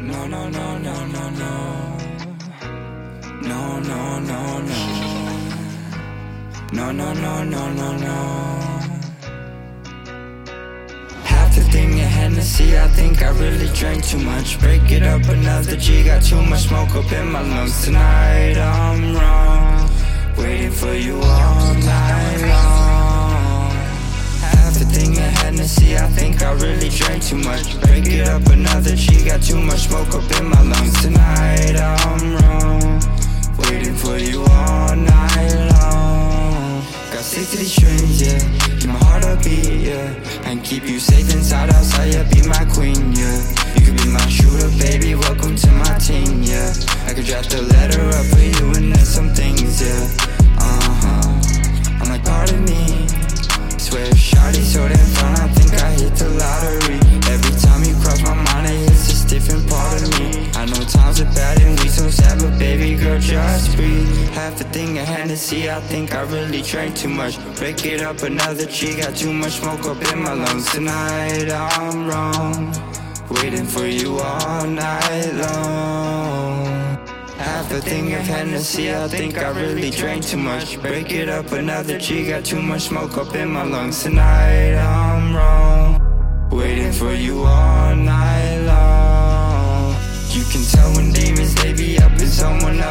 No, no, no, no, no, no. No, no, no, no. No, no, no, no, no, no. Half the thing in Hennessy, I think I really drank too much. Break it up another G, got too much smoke up in my lungs tonight. I'm wrong, waiting for you all night long. Half the thing in Hennessy, I think I really drank too much. Break it up another G, got too much smoke up in my lungs tonight. I'm wrong, waiting for you all night long. Got sick to these strings, yeah. Keep my heart upbeat, yeah. And keep you safe inside, outside, yeah. Be my queen, yeah. You could be my shooter, baby. Welcome to my team, yeah. I could draft a Half a thing of Hennessy, I think I really drank too much. Break it up another G, got too much smoke up in my lungs tonight. I'm wrong, waiting for you all night long. Half a thing of Hennessy, I think I really drank too much. Break it up another G, got too much smoke up in my lungs tonight. I'm wrong, waiting for you all night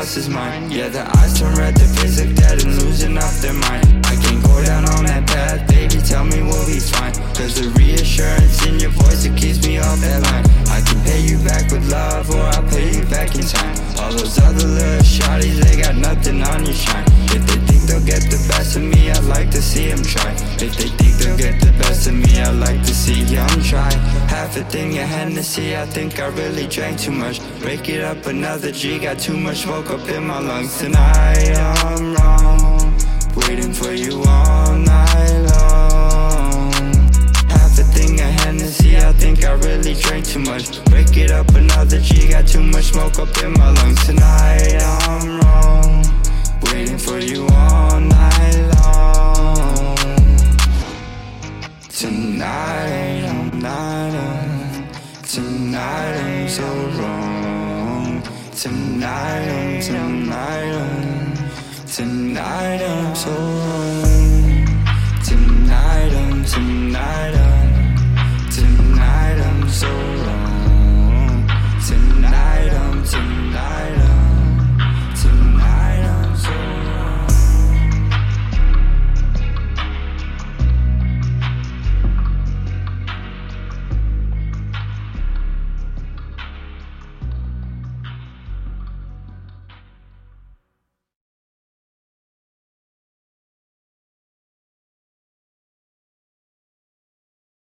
someone else's mind. Yeah, the eyes turn red, the face look dead and losing off their mind. I can't go down on that path, baby. Tell me we'll be fine. Cause the reassurance in your voice it keeps me off that line. I can pay you back with love, or I'll pay you back in time. All those other little shawties, they got nothing on your shine. If they think they'll get the best of me, I'd like to see them try. If they get the best of me, I'd like to see them try. Half a thing of Hennessy, I think I really drank too much. Break it up another G, got too much smoke up in my lungs tonight. I'm wrong, waiting for you all night long. Half a thing of Hennessy, I think I really drank too much. Break it up another G, got too much smoke up in my lungs tonight. Oh, oh. Tonight I'm not on. Tonight I'm so wrong. Tonight I'm tonight I'm tonight I'm so wrong. Tonight I'm tonight I'm